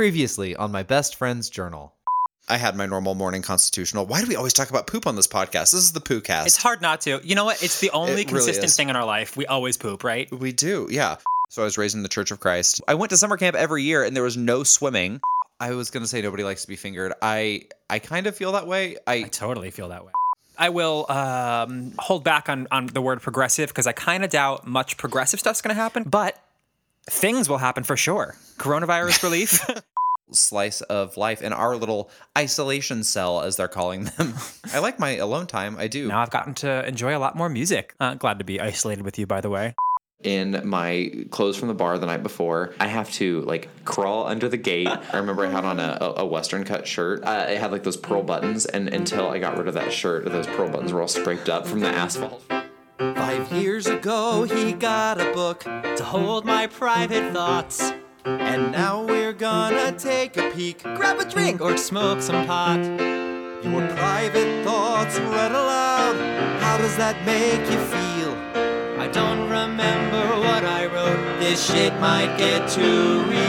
Previously on my best friend's journal. I had my normal morning constitutional. Why do we always talk about poop on this podcast? This is the poo cast. It's hard not to. You know what? It's the only really consistent is. thing in our life. We always poop, right? We do, yeah. So I was raised in the Church of Christ. I went to summer camp every year and there was no swimming. I was gonna say nobody likes to be fingered. I I kind of feel that way. I I totally feel that way. I will um, hold back on, on the word progressive because I kind of doubt much progressive stuff's going to happen, but things will happen for sure. Coronavirus relief. slice of life in our little isolation cell, as they're calling them. I like my alone time. I do. now I've gotten to enjoy a lot more music. Uh, glad to be isolated with you, by the way. in my clothes from the bar the night before. I have to like crawl under the gate. I remember I had on a, a, a Western cut shirt. Uh, it had like those pearl buttons, and until I got rid of that shirt, those pearl buttons were all scraped up from the asphalt. Five years ago, he got a book to hold my private thoughts. And now we're gonna take a peek, grab a drink, or smoke some pot. Your private thoughts read aloud. How does that make you feel? I don't remember what I wrote. This shit might get too real.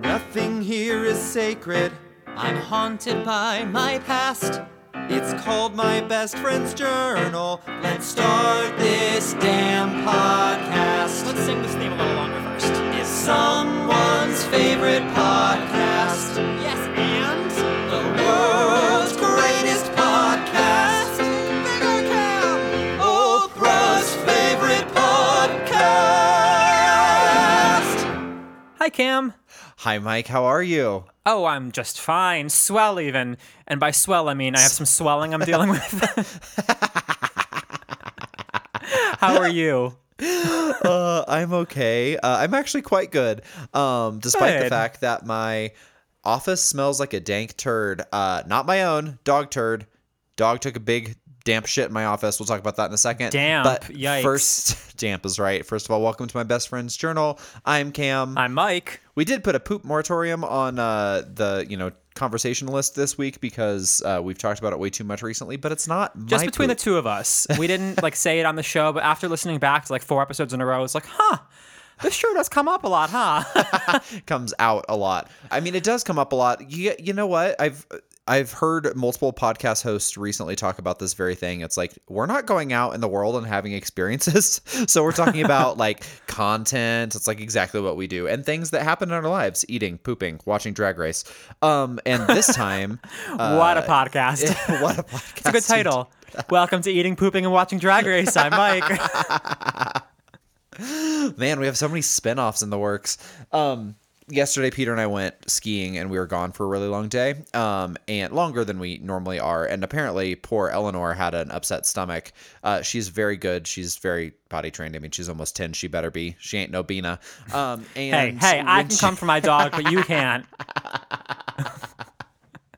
Nothing here is sacred. I'm haunted by my past. It's called My Best Friend's Journal. Let's start this damn podcast. Let's sing this theme a little longer first. It's someone's favorite podcast. Yes, and The world's greatest podcast. Bigger Cam, Oprah's favorite podcast. hi, Cam. Hi, Mike. How are you? Oh, I'm just fine. Swell, even. And by swell, I mean I have some swelling I'm dealing with. How are you? Uh, I'm okay. Uh, I'm actually quite good. Um, despite the fact that my office smells like a dank turd. Uh, not my own dog turd. Dog took a big damp shit in my office. We'll talk about that in a second. Damp. But Yikes. first, damp is right. First of all, welcome to my best friend's journal. I'm Cam. I'm Mike. We did put a poop moratorium on uh, the you know conversation list this week because uh, we've talked about it way too much recently. But it's not Just between poop. the two of us. We didn't like say it on the show, but after listening back to like four episodes in a row, it's like, huh, this sure does come up a lot, huh? comes out a lot. I mean, it does come up a lot. You, you know what? I've I've heard multiple podcast hosts recently talk about this very thing. It's like we're not going out in the world and having experiences. so we're talking about like content. It's like exactly what we do and things that happen in our lives: eating, pooping, watching Drag Race. Um, and this time, what a podcast. what a podcast! It's a good title. Welcome to Eating, Pooping, and Watching Drag Race. I'm Mike. Man, we have so many spin-offs in the works. Um yesterday Peter and I went skiing and we were gone for a really long day. Um and longer than we normally are. And apparently poor Eleanor had an upset stomach. Uh she's very good. She's very potty trained. I mean, she's almost 10. She better be. She ain't no Bina. Um hey, and hey, I can she- come for my dog, but you can't.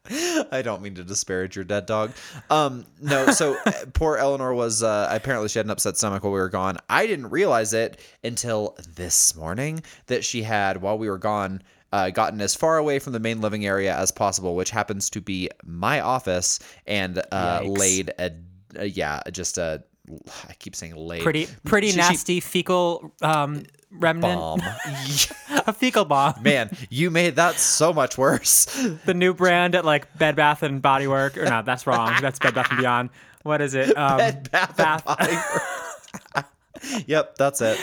I don't mean to disparage your dead dog. Um, no, so uh, poor Eleanor was uh, apparently she had an upset stomach while we were gone. I didn't realize it until this morning that she had while we were gone. Uh, gotten as far away from the main living area as possible, which happens to be my office, and uh, laid a, a yeah, just a. I keep saying laid. Pretty, pretty She- she- nasty fecal um, remnant. bomb. A fecal bomb. Man, you made that so much worse. The new brand at like Bed Bath and Body Work. Or no, that's wrong. That's Bed Bath and Beyond. What is it? Um, Bed Bath, and Body Works. yep, that's it.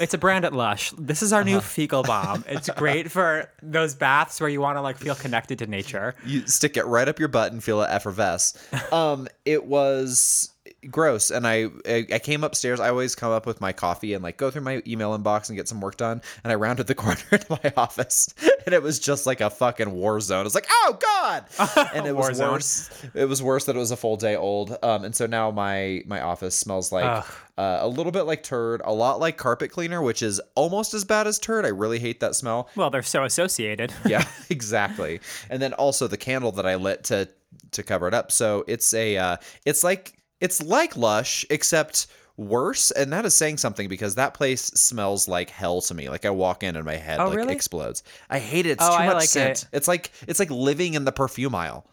It's a brand at Lush. This is our Uh-huh. new fecal bomb. It's great for those baths where you want to like feel connected to nature. you stick it right up your butt and feel it effervesce. Um, it was gross, and I I I came upstairs. I always come up with my coffee and like go through my email inbox and get some work done. And I rounded the corner into my office, and it was just like a fucking war zone. It's like, oh god, and it was zone. worse. It was worse that it was a full day old. Um, and so now my my office smells like. Ugh. Uh, a little bit like turd, a lot like carpet cleaner, which is almost as bad as turd. I really hate that smell. Well, they're so associated. Yeah, exactly. And then also the candle that I lit to to cover it up. So it's a uh, it's like it's like Lush except worse, and that is saying something because that place smells like hell to me. Like I walk in and my head Oh, like really? explodes. I hate it. It's Oh, too I much like scent. it. It's like it's like living in the perfume aisle.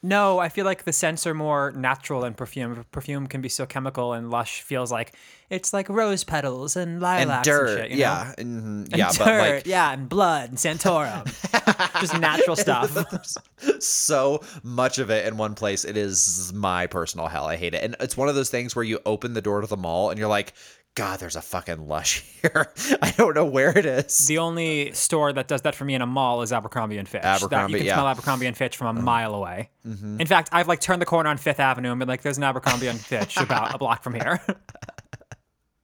No, I feel like the scents are more natural than perfume. Perfume can be so chemical, and Lush feels like it's like rose petals and and dirt. and shit. You know? yeah, mhm, And yeah, dirt, but like yeah, and blood and Santorum, just natural stuff. so much of it in one place. It is my personal hell. I hate it. And it's one of those things where you open the door to the mall and you're like, God, there's a fucking lush here. I don't know where it is. The only store that does that for me in a mall is Abercrombie and Fitch. that Abercrombie, you can yeah. smell Abercrombie and Fitch from a mile away. In fact, I've like turned the corner on Fifth Avenue and been like, "There's an Abercrombie and Fitch about a block from here."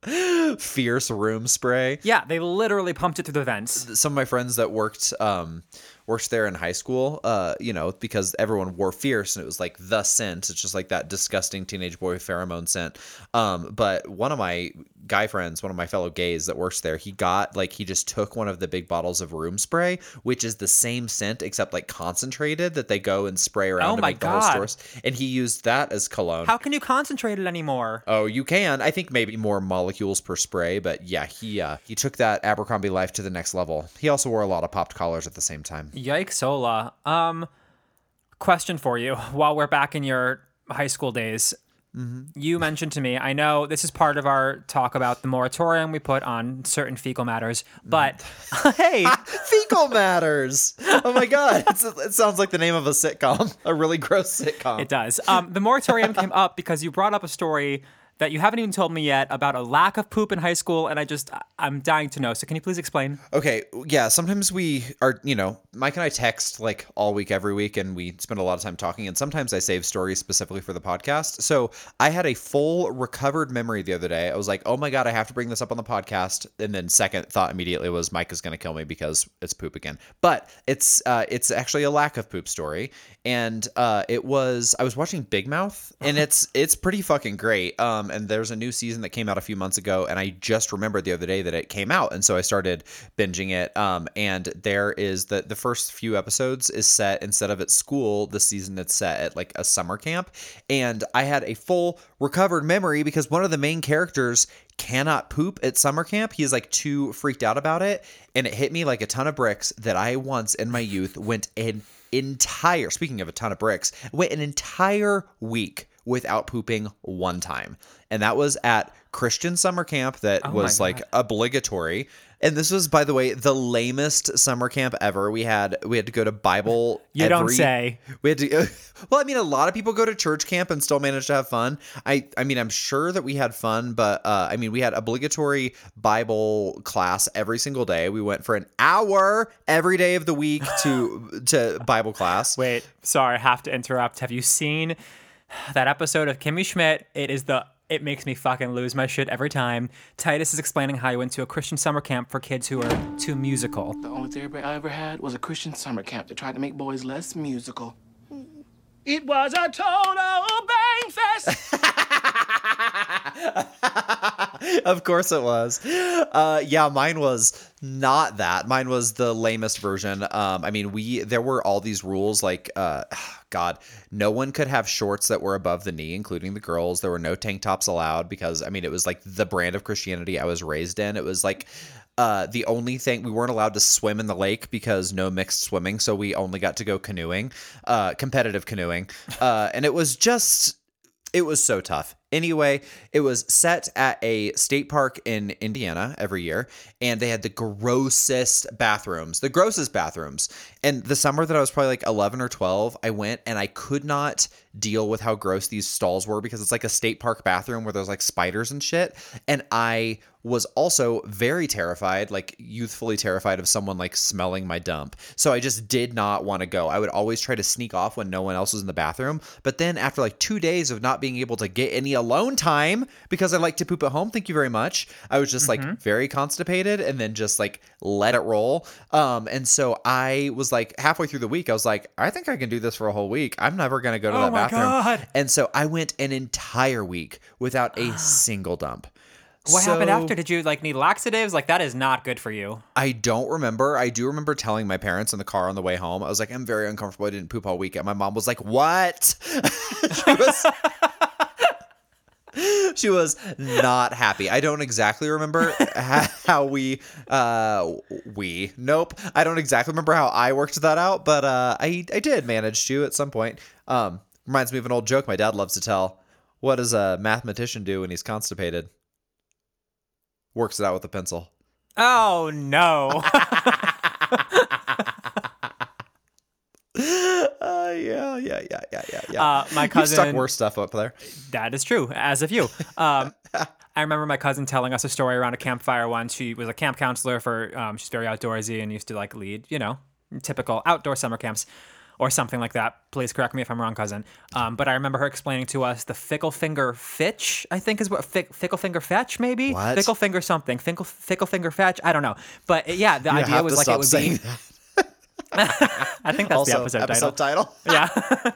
Fierce room spray. yeah, they literally pumped it through the vents. Some of my friends that worked um worked there in high school, uh, you know, because everyone wore fierce and it was like the scent. It's just like that disgusting teenage boy pheromone scent. Um, but one of my guy friends, one of my fellow gays that works there, he got like he just took one of the big bottles of room spray, which is the same scent except like concentrated that they go and spray around Oh to my make the whole God. stores. And he used that as cologne. How can you concentrate it anymore? Oh, you can. I think maybe more molecules per spray, but yeah, he uh, he took that Abercrombie life to the next level. He also wore a lot of popped collars at the same time. Yikes, Ola. Um, question for you. While we're back in your high school days, you mentioned to me. I know this is part of our talk about the moratorium we put on certain fecal matters, but hey, Fecal matters. Oh my god, it's, it sounds like the name of a sitcom, a really gross sitcom. it does. Um, the moratorium came up because you brought up a story that you haven't even told me yet about a lack of poop in high school, and I just I'm dying to know. So can you please explain? Okay, yeah, sometimes we are, you know, Mike and I text like all week, every week, and we spend a lot of time talking. And sometimes I save stories specifically for the podcast. So I had a full recovered memory the other day. I was like, oh my God, I have to bring this up on the podcast. And then second thought immediately was Mike is going to kill me because it's poop again. But it's, uh, it's actually a lack of poop story. And uh, it was, I was watching Big Mouth and it's, it's pretty fucking great. Um, and there's a new season that came out a few months ago. And I just remembered the other day that it came out. And so I started binging it. Um, and there is the the first few episodes is set instead of at school this season it's set at like a summer camp. And I had a full recovered memory because one of the main characters cannot poop at summer camp. He is like too freaked out about it. And it hit me like a ton of bricks that I once in my youth went an entire speaking of a ton of bricks, went an entire week without pooping one time. And that was at Christian summer camp that Oh was like obligatory. And this was, by the way, the lamest summer camp ever. We had we had to go to Bible. You don't say. We had to. Well, I mean, a lot of people go to church camp and still manage to have fun. I, I mean, I'm sure that we had fun, but uh, I mean, we had obligatory Bible class every single day. We went for an hour every day of the week to to Bible class. Wait, sorry, I have to interrupt. Have you seen that episode of Kimmy Schmidt? It is the it makes me fucking lose my shit every time. Titus is explaining how he went to a Christian summer camp for kids who are too musical. The only therapy I ever had was a Christian summer camp that tried to make boys less musical. It was a total of course it was. Uh, yeah, mine was not that. Mine was the lamest version. Um, I mean, we there were all these rules like, uh, God, no one could have shorts that were above the knee, including the girls. There were no tank tops allowed because I mean, it was like the brand of Christianity I was raised in. It was like. Uh, the only thing we weren't allowed to swim in the lake because no mixed swimming, so we only got to go canoeing, uh, competitive canoeing, uh, and it was just it was so tough. Anyway, it was set at a state park in Indiana every year, and they had the grossest bathrooms, the grossest bathrooms. And the summer that I was probably like 11 or 12, I went and I could not deal with how gross these stalls were because it's like a state park bathroom where there's like spiders and shit. And I was also very terrified, like youthfully terrified of someone like smelling my dump. So I just did not want to go. I would always try to sneak off when no one else was in the bathroom. But then after like two days of not being able to get any alone time because I like to poop at home, thank you very much. I was just like very constipated and then just like let it roll. Um, and so I was like halfway through the week, I was like, I think I can do this for a whole week. I'm never gonna go to Oh that bathroom. God. And so I went an entire week without a single dump. What happened after? Did you like need laxatives? Like that is not good for you. I don't remember. I do remember telling my parents in the car on the way home. I was like, I'm very uncomfortable. I didn't poop all week. And my mom was like, What? she was she was not happy. I don't exactly remember how we uh we nope. I don't exactly remember how I worked that out, but uh I I did manage to at some point. Um reminds me of an old joke my dad loves to tell. What does a mathematician do when he's constipated? Works it out with a pencil. Oh no. Uh, yeah, yeah, yeah, yeah, yeah, yeah. Uh, my You've stuck cousin. worse stuff up there. That is true, as of you. Um, I remember my cousin telling us a story around a campfire once. She was a camp counselor for, um, she's very outdoorsy and used to like lead, you know, typical outdoor summer camps or something like that. Please correct me if I'm wrong, cousin. Um, but I remember her explaining to us the fickle finger fitch, I think is what, fick, fickle finger fetch, maybe? What? Fickle finger something. Fickle, fickle finger fetch. I don't know. But uh, yeah, the You idea was like it would be. that. I think that's the Also, episode, title. title. Yeah.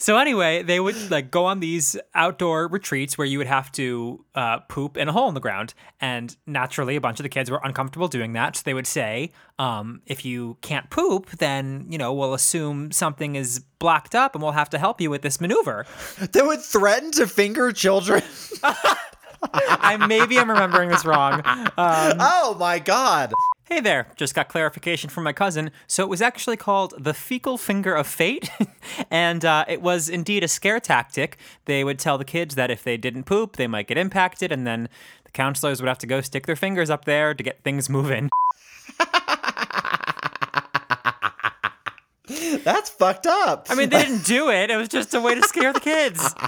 so anyway, they would like go on these outdoor retreats where you would have to uh, poop in a hole in the ground, and naturally, a bunch of the kids were uncomfortable doing that. So they would say, um, "If you can't poop, then you know we'll assume something is blocked up, and we'll have to help you with this maneuver." they would threaten to finger children. I maybe I'm remembering this wrong. oh my god. Hey there, just got clarification from my cousin. So it was actually called the fecal finger of fate, and uh, it was indeed a scare tactic. They would tell the kids that if they didn't poop, they might get impacted, and then the counselors would have to go stick their fingers up there to get things moving. That's fucked up. I mean, they didn't do it, it was just a way to scare the kids.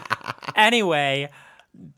Anyway,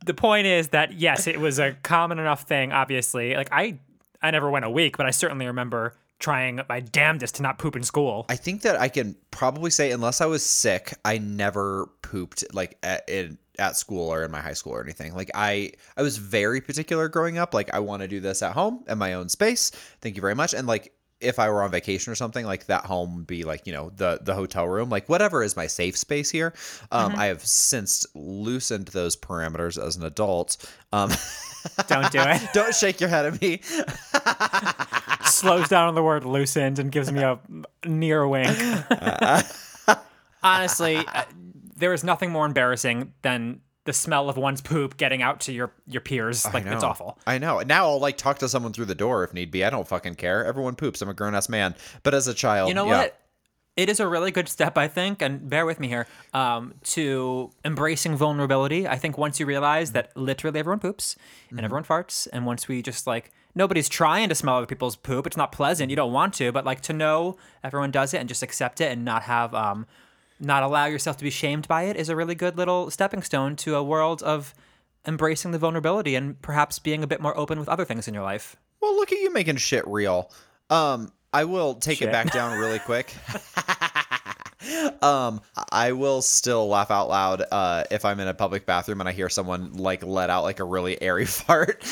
the point is that yes, it was a common enough thing, obviously. Like, I, I never went a week, but I certainly remember trying my damnedest to not poop in school. I think that I can probably say, unless I was sick, I never pooped like at, in, at school or in my high school or anything. Like I, I was very particular growing up. Like I want to do this at home in my own space. Thank you very much. And like if I were on vacation or something, like that home would be like you know the the hotel room, like whatever is my safe space here. Um, I have since loosened those parameters as an adult. Um, Don't do it. don't shake your head at me. slows down on the word loosened and gives me a near wink. Honestly, uh, there is nothing more embarrassing than the smell of one's poop getting out to your your peers. Like it's awful. I know. Now I'll like talk to someone through the door if need be. I don't fucking care. Everyone poops. I'm a grown ass man. But as a child, You know yeah. what? It is a really good step, I think, and bear with me here, um, to embracing vulnerability. I think once you realize that literally everyone poops and everyone farts, and once we just like nobody's trying to smell other people's poop, it's not pleasant. You don't want to, but like to know everyone does it and just accept it and not have um, not allow yourself to be shamed by it is a really good little stepping stone to a world of embracing the vulnerability and perhaps being a bit more open with other things in your life. Well, look at you making shit real. Um, I will take Shit. it back down really quick. um, I will still laugh out loud uh, if I'm in a public bathroom and I hear someone like let out like a really airy fart.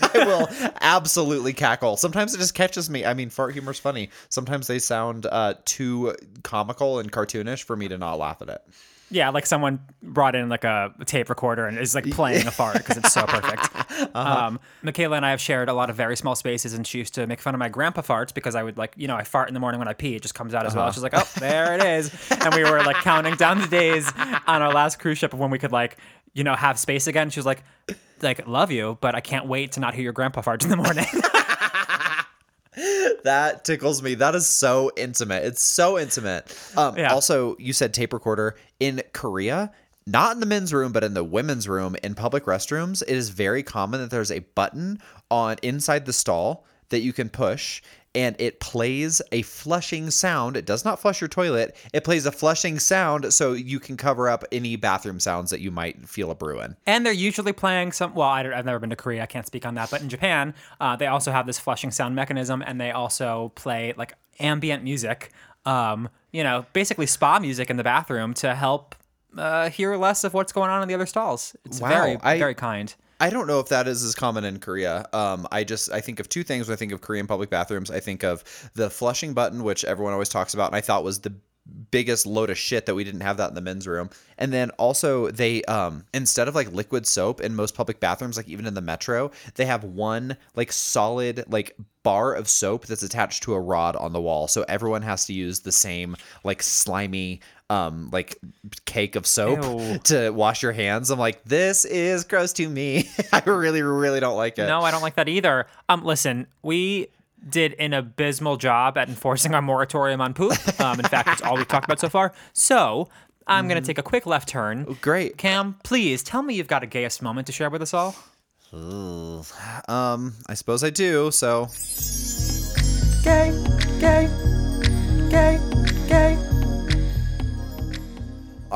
I will absolutely cackle. Sometimes it just catches me. I mean, fart humor's funny. Sometimes they sound uh, too comical and cartoonish for me to not laugh at it. Yeah, like someone brought in like a tape recorder and is like playing a fart because it's so perfect. Um, Michaela and I have shared a lot of very small spaces, and she used to make fun of my grandpa farts because I would like, you know, I fart in the morning when I pee, it just comes out as well. She's like, oh, there it is, and we were like counting down the days on our last cruise ship of when we could like, you know, have space again. She was like, like love you, but I can't wait to not hear your grandpa farts in the morning. That tickles me. That is so intimate. It's so intimate. Um, Yeah. Also, you said tape recorder in Korea, not in the men's room, but in the women's room in public restrooms. It is very common that there's a button on inside the stall that you can push, and it plays a flushing sound. It does not flush your toilet. It plays a flushing sound so you can cover up any bathroom sounds that you might feel a brew in. And they're usually playing some. Well, I have never been to Korea. I can't speak on that. But in Japan, uh, they also have this flushing sound mechanism, and they also play like ambient music. Um, you know, basically spa music in the bathroom to help uh, hear less of what's going on in the other stalls. It's Wow, very, I- very kind. I don't know if that is as common in Korea. Um, I just I think of two things when I think of Korean public bathrooms. I think of the flushing button, which everyone always talks about, and I thought was the biggest load of shit that we didn't have that in the men's room. And then also they um instead of like liquid soap in most public bathrooms, like even in the metro, they have one like solid like bar of soap that's attached to a rod on the wall. So everyone has to use the same like slimy um like cake of soap Ew. to wash your hands. I'm like, this is gross to me. I really, really don't like it. No, I don't like that either. Um, listen, we did an abysmal job at enforcing our moratorium on poop. Um, in fact, it's all we've talked about so far. So I'm going to take a quick left turn. Great. Cam, please tell me you've got a gayest moment to share with us all. Um, I suppose I do. So Gay, gay, gay, gay.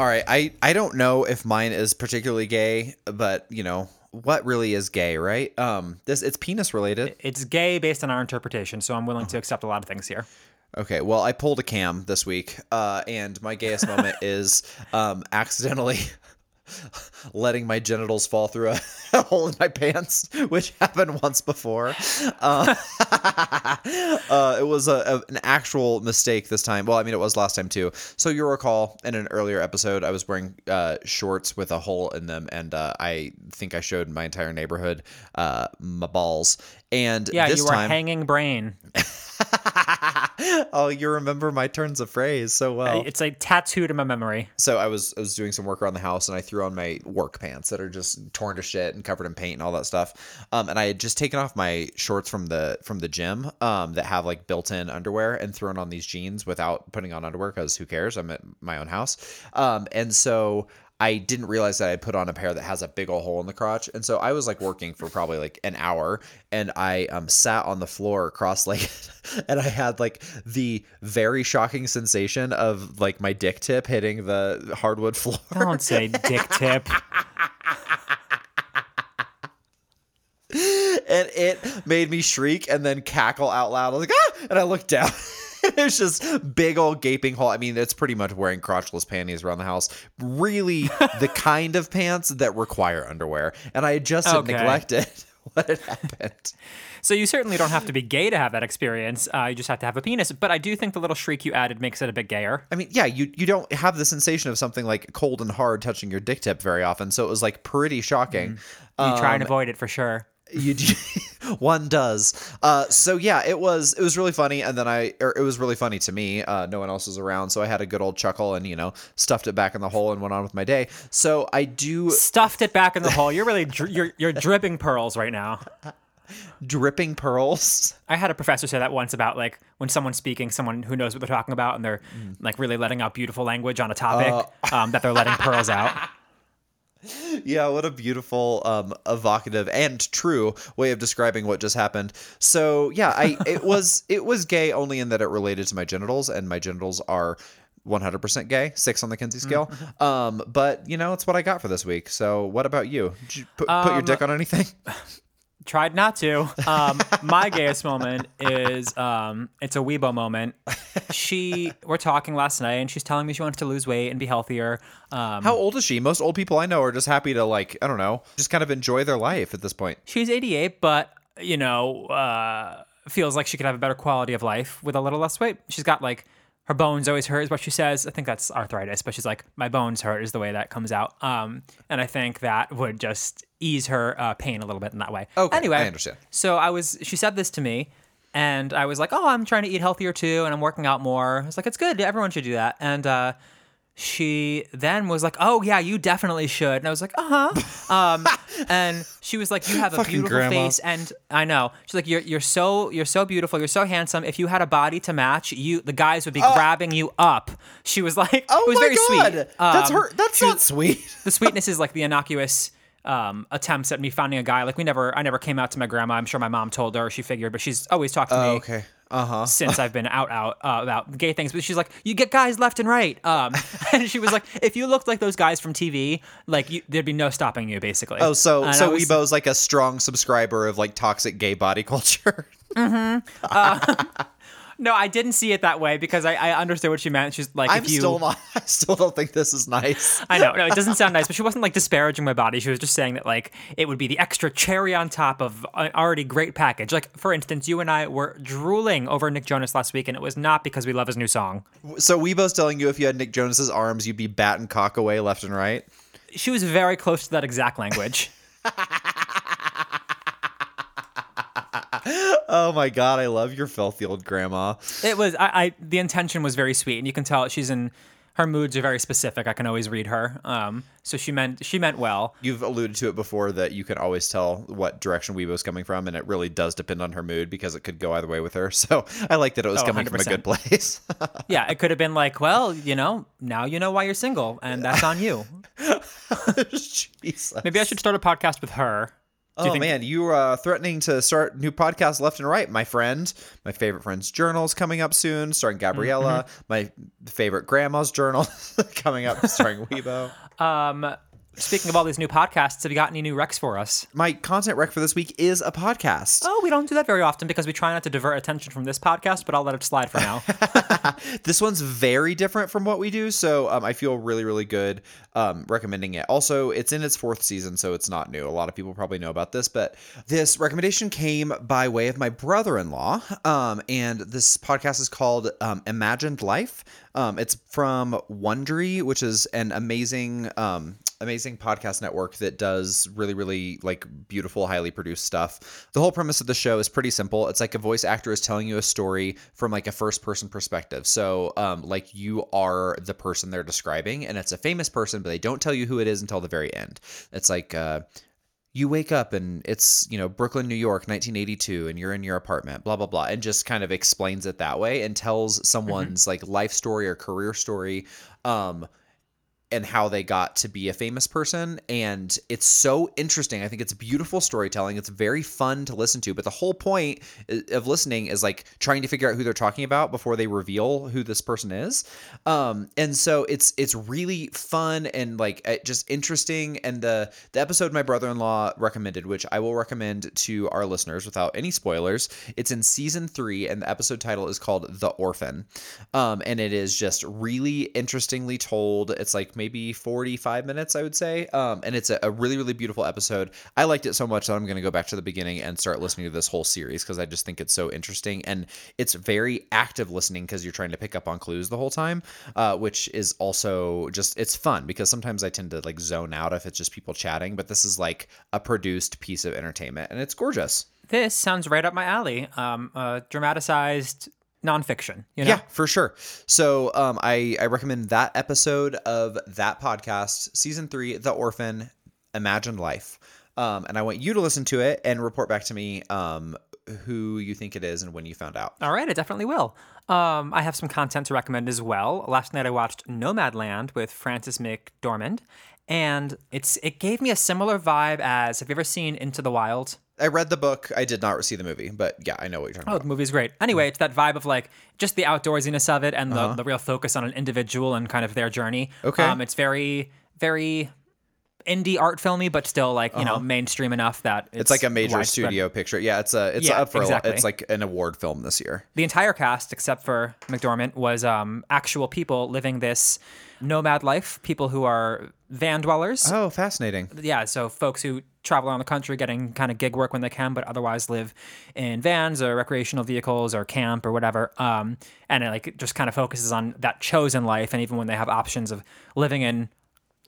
All right, I I don't know if mine is particularly gay, but you know what really is gay, right? Um, this it's penis related. It's gay based on our interpretation, so I'm willing to accept a lot of things here. Okay, well I pulled a cam this week, uh, and my gayest moment is um accidentally letting my genitals fall through a, a hole in my pants, which happened once before. Uh, uh, it was a, a, an actual mistake this time. Well, I mean, it was last time too. So you recall in an earlier episode, I was wearing uh, shorts with a hole in them, and uh, I think I showed my entire neighborhood uh, my balls. And Yeah, you were time, hanging brain. oh, you remember my turns of phrase so well. It's like tattooed in my memory. so I was I was doing some work around the house and I threw on my work pants that are just torn to shit and covered in paint and all that stuff. Um, and I had just taken off my shorts from the from the gym um, that have like built-in underwear and thrown on these jeans without putting on underwear because who cares? I'm at my own house. Um, and so I didn't realize that I put on a pair that has a big old hole in the crotch. And so I was like working for probably like an hour and I um, sat on the floor cross legged and I had like the very shocking sensation of like my dick tip hitting the hardwood floor. Don't say dick tip. and it made me shriek and then cackle out loud. I was like, ah! And I looked down. There's just big old gaping hole. I mean, it's pretty much wearing crotchless panties around the house. Really, the kind of pants that require underwear. And I just had Okay. neglected what had happened. So you certainly don't have to be gay to have that experience. Uh, you just have to have a penis. But I do think the little shriek you added makes it a bit gayer. I mean, yeah, you you don't have the sensation of something like cold and hard touching your dick tip very often, so it was like pretty shocking. You try Um, and avoid it for sure. you do, one does uh so yeah it was it was really funny and then i or it was really funny to me uh no one else was around so i had a good old chuckle and you know stuffed it back in the hole and went on with my day so i do Stuffed it back in the hole. You're really dri- you're you're dripping pearls right now. dripping pearls I had a professor say that once about like when someone's speaking, someone who knows what they're talking about, and they're like really letting out beautiful language on a topic um, that they're letting pearls out. yeah what a beautiful um evocative and true way of describing what just happened. So yeah i it was it was gay only in that it related to my genitals and my genitals are 100% gay six on the kinsey scale. Um but you know it's what i got for this week. So what about you? Did you put, put your dick on anything Tried not to. Um, my gayest moment is um, it's a Weibo moment. She we're talking last night, and she's telling me she wants to lose weight and be healthier. Um, How old is she? Most old people I know are just happy to like, I don't know, just kind of enjoy their life at this point. she's 88, but you know, uh, feels like she could have a better quality of life with a little less weight. She's got like her bones always hurt, is what she says. I think that's arthritis, but she's like, my bones hurt is the way that comes out. Um, and I think that would just ease her uh, pain a little bit in that way. Okay, anyway, I understand. So I was, she said this to me, and I was like, oh, I'm trying to eat healthier too, and I'm working out more. It's like it's good, everyone should do that. And uh, she then was like, "Oh yeah, you definitely should." And I was like, "Uh huh." Um, and she was like, "You have a beautiful grandma. face," and I know she's like, "You're you're so you're so beautiful. You're so handsome. If you had a body to match, you the guys would be grabbing you up." She was like, Oh "It was my very god, sweet." that's Um, her. That's she- not sweet. the sweetness is like the innocuous um, attempts at me finding a guy. Like we never, I never came out to my grandma. I'm sure my mom told her. She figured, but she's always talked to me Oh, okay. Uh huh. since I've been out out uh, about gay things. But she's like, you get guys left and right. Um, and she was like, if you looked like those guys from TV, like you, there'd be no stopping you, basically. Oh, so And so was- like a strong subscriber of like toxic gay body culture. No, I didn't see it that way because I, I understood what she meant. She's like, I'm if you, still not. I still don't think this is nice. I know, no, it doesn't sound nice, but she wasn't like disparaging my body. She was just saying that like it would be the extra cherry on top of an already great package. Like for instance, you and I were drooling over Nick Jonas last week, and it was not because we love his new song. So Weibo's telling you if you had Nick Jonas's arms, you'd be batting cock away left and right. She was very close to that exact language. Oh my god, I love your filthy old grandma. It was I, I the intention was very sweet, and you can tell she's in her moods are very specific. I can always read her. Um, so she meant she meant well. You've alluded to it before that you can always tell what direction Weibo's coming from, and it really does depend on her mood because it could go either way with her. So I like that it was Oh, coming from a good place. Yeah, it could have been like, well, you know, now you know why you're single, and that's on you. Jesus. Maybe I should start a podcast with her. You Oh think- man, you are uh, threatening to start new podcasts left and right, my friend. My favorite friend's journals coming up soon, starring Gabriella. Mm-hmm. My favorite grandma's journal coming up, starring Weibo. Um, speaking of all these new podcasts, have you got any new recs for us? My content rec for this week is a podcast. Oh, we don't do that very often because we try not to divert attention from this podcast, but I'll let it slide for now. This one's very different from what we do, so um, I feel really, really good um, recommending it. Also, it's in its fourth season, so it's not new. A lot of people probably know about this, but this recommendation came by way of my brother-in-law, um, and this podcast is called um, Imagined Life. Um, it's from Wondery, which is an amazing, um, amazing podcast network that does really, really like beautiful, highly produced stuff. The whole premise of the show is pretty simple. It's like a voice actor is telling you a story from like a first person perspective. So, um, like you are the person they're describing, and it's a famous person, but they don't tell you who it is until the very end. It's like, uh, you wake up and it's you know brooklyn new york 1982 and you're in your apartment blah blah blah and just kind of explains it that way and tells someone's like life story or career story um and how they got to be a famous person. And it's so interesting. I think it's beautiful storytelling. It's very fun to listen to. But the whole point of listening is like trying to figure out who they're talking about before they reveal who this person is. Um and so it's it's really fun and like uh, just interesting. And the the episode my brother-in-law recommended which i will recommend to our listeners without any spoilers it's in season three and the episode title is called the orphan. Um and it is just really interestingly told. It's like maybe 45 minutes i would say. Um and it's a, a really really beautiful episode. I liked it so much that i'm going to go back to the beginning and start listening to this whole series because i just think it's so interesting. And it's very active listening because you're trying to pick up on clues the whole time uh, which is also just it's fun because sometimes i tend to like zone out if it's just people chatting but this is like a produced piece of entertainment and it's gorgeous. This sounds right up my alley. Um, uh, dramatized nonfiction. You know? Yeah, for sure. So um, I, I recommend that episode of that podcast, season three, The Orphan, Imagined Life. Um, and I want you to listen to it and report back to me um, who you think it is and when you found out. All right, I definitely will. Um, I have some content to recommend as well. Last night I watched Nomadland with Frances McDormand, and it's it gave me a similar vibe as Have you ever seen Into the Wild? I read the book. I did not see the movie, but yeah, I know what you're talking Oh, about. Oh, the movie's great. Anyway, it's that vibe of like just the outdoorsiness of it and the, the real focus on an individual and kind of their journey. Okay. Um, it's very, very indie art filmy, but still like, you know, mainstream enough that it's, It's like a major widespread. studio picture. Yeah, it's a it's Yeah, up for exactly. a. It's like an award film this year. The entire cast, except for McDormand, was um, actual people living this nomad life, people who are van dwellers. Oh, fascinating. yeah, so folks who travel around the country getting kind of gig work when they can, but otherwise live in vans or recreational vehicles or camp or whatever. Um, and it like just kind of focuses on that chosen life. And even when they have options of living in,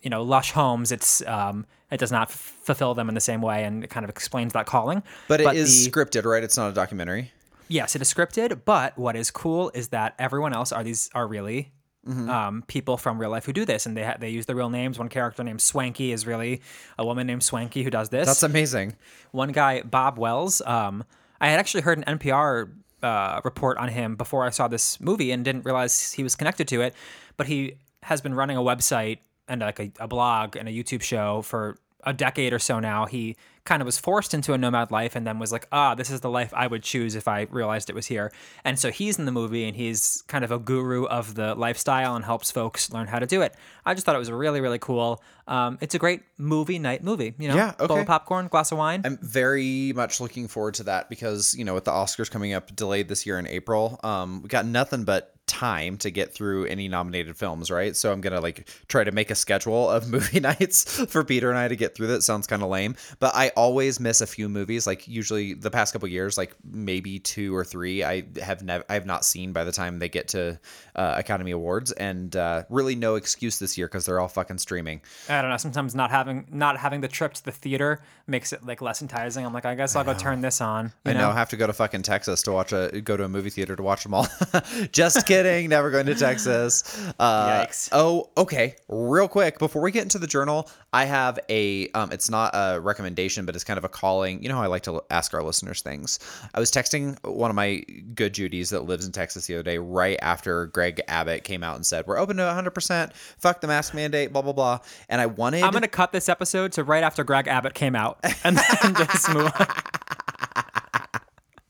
you know, lush homes, it's um, it does not f- fulfill them in the same way, and it kind of explains that calling. But it is the- scripted, right? It's not a documentary. Yes, it is scripted, but what is cool is that everyone else are these are really Mm-hmm. um, people from real life who do this, and they ha- they use their real names. One character named Swanky is really a woman named Swanky who does this. That's amazing. One guy, Bob Wells. Um, I had actually heard an NPR uh, report on him before I saw this movie and didn't realize he was connected to it. But he has been running a website and like a, a blog and a YouTube show for a decade or so now. He kind of was forced into a nomad life and then was like, ah, this is the life I would choose if I realized it was here. And so he's in the movie and he's kind of a guru of the lifestyle and helps folks learn how to do it. I just thought it was really, really cool. Um, it's a great movie night movie. You know, Yeah, okay. bowl of popcorn, glass of wine. I'm very much looking forward to that because you know with the Oscars coming up delayed this year in April, um, we got nothing but time to get through any nominated films, right? So I'm gonna like try to make a schedule of movie nights for Peter and I to get through that. Sounds kind of lame, but I always miss a few movies. Like usually the past couple years, like maybe two or three, I have never, I have not seen by the time they get to uh, Academy Awards, and uh, really no excuse this year because they're all fucking streaming. I don't know. Sometimes not having not having the trip to the theater makes it like less enticing. I'm like, I guess I'll go turn this on. You I know, I have to go to fucking Texas to watch a go to a movie theater to watch them all. Just kidding, never going to Texas. Uh, Yikes. Oh, okay. Real quick before we get into the journal, I have a. Um, it's not a recommendation, but it's kind of a calling. You know how I like to ask our listeners things. I was texting one of my good Judies that lives in Texas the other day, right after Greg Abbott came out and said we're open to 100. percent Fuck the mask mandate. Blah blah blah. And I wanted. I'm gonna cut this episode to right after Greg Abbott came out, and then just move on.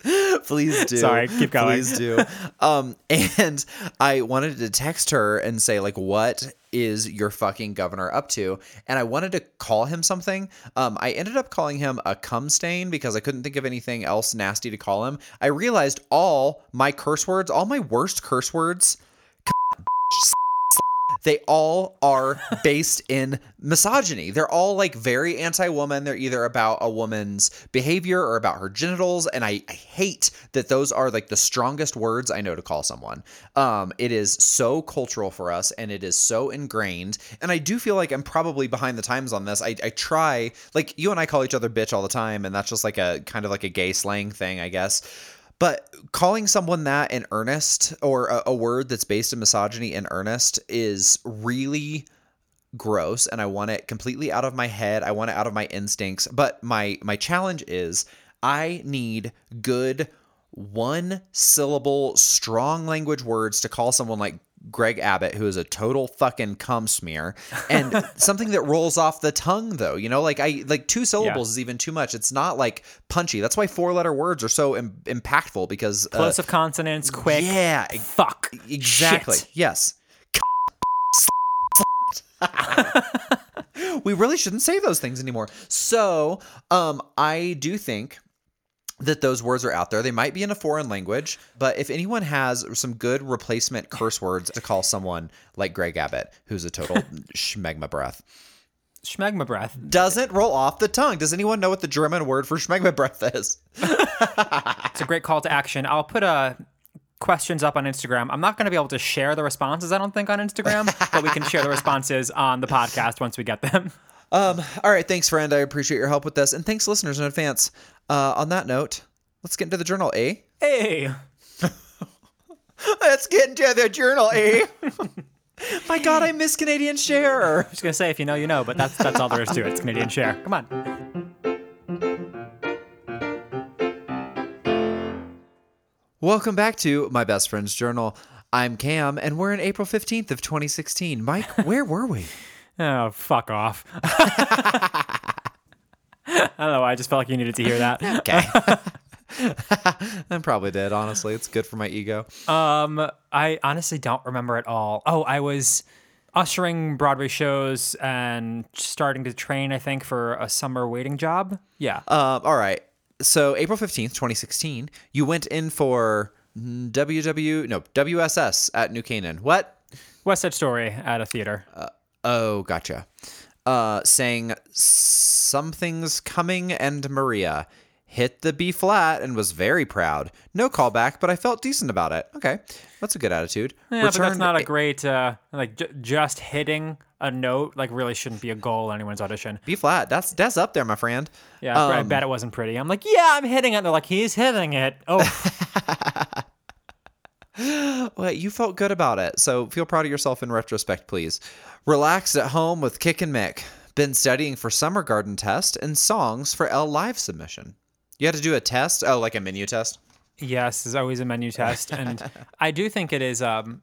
please do. Sorry, keep going. Please do. Um, and I wanted to text her and say, like, what is your fucking governor up to? And I wanted to call him something. Um, I ended up calling him a cum stain because I couldn't think of anything else nasty to call him. I realized all my curse words, all my worst curse words, they all are based in misogyny. They're all like very anti woman. They're either about a woman's behavior or about her genitals. And I, I, hate that those are like the strongest words I know to call someone. Um, it is so cultural for us and it is so ingrained. And I do feel like I'm probably behind the times on this. I, I try, like, you and I call each other bitch all the time. And that's just like a kind of like a gay slang thing, I guess. But calling someone that in earnest or a, a, word that's based in misogyny in earnest is really gross and I want it completely out of my head. I want it out of my instincts. But my my challenge is I need good one syllable strong language words to call someone like Greg Abbott, who is a total fucking cum smear, and something that rolls off the tongue, though. You know, like I like two syllables yeah. is even too much. It's not like punchy. That's why four letter words are so Im- impactful because plosive uh, consonants, quick. Yeah, fuck, exactly. Shit. Yes. we really shouldn't say those things anymore. So, um, I do think that those words are out there. They might be in a foreign language, but if anyone has some good replacement curse words to call someone like Greg Abbott, who's a total schmegma breath. Schmegma breath doesn't roll off the tongue. Does anyone know what the German word for schmegma breath is? it's a great call to action. I'll put a questions up on Instagram. I'm not going to be able to share the responses, I don't think, on Instagram, but we can share the responses on the podcast once we get them. Um, all right, thanks, friend. I appreciate your help with this, and thanks, listeners, in advance. Uh, on that note, let's get into the journal, eh? Hey, let's get into the journal, eh? My God, I miss Canadian Share. I was gonna say, if you know, you know, but that's that's all there is to it. It's Canadian Share. Come on. Welcome back to my best friend's journal. I'm Cam, and we're in April 15th of 2016. Mike, where were we? Oh, fuck off. I don't know. I just felt like you needed to hear that. Okay. I probably did, honestly. It's good for my ego. Um, I honestly don't remember at all. Oh, I was ushering Broadway shows and starting to train, I think, for a summer waiting job. Yeah. Um, all right. So April 15th, 2016, you went in for WW, no, WSS at New Canaan. What? West Side Story at a theater. Uh, Oh, gotcha. Uh, saying something's coming and Maria hit the B flat and was very proud. No callback, but I felt decent about it. Okay, that's a good attitude. Yeah, Returned but that's not a great uh, like j- just hitting a note. Like really shouldn't be a goal in anyone's audition. B flat, that's that's up there, my friend. Yeah, um, I bet it wasn't pretty. I'm like, yeah, I'm hitting it. They're like, he's hitting it. Oh. well, you felt good about it, so feel proud of yourself in retrospect, please. Relaxed at home with Kick and Mick. Been studying for summer garden test and songs for L Live submission. You had to do a test? Oh, like a menu test? Yes, there's always a menu test, and I do think it is. Um,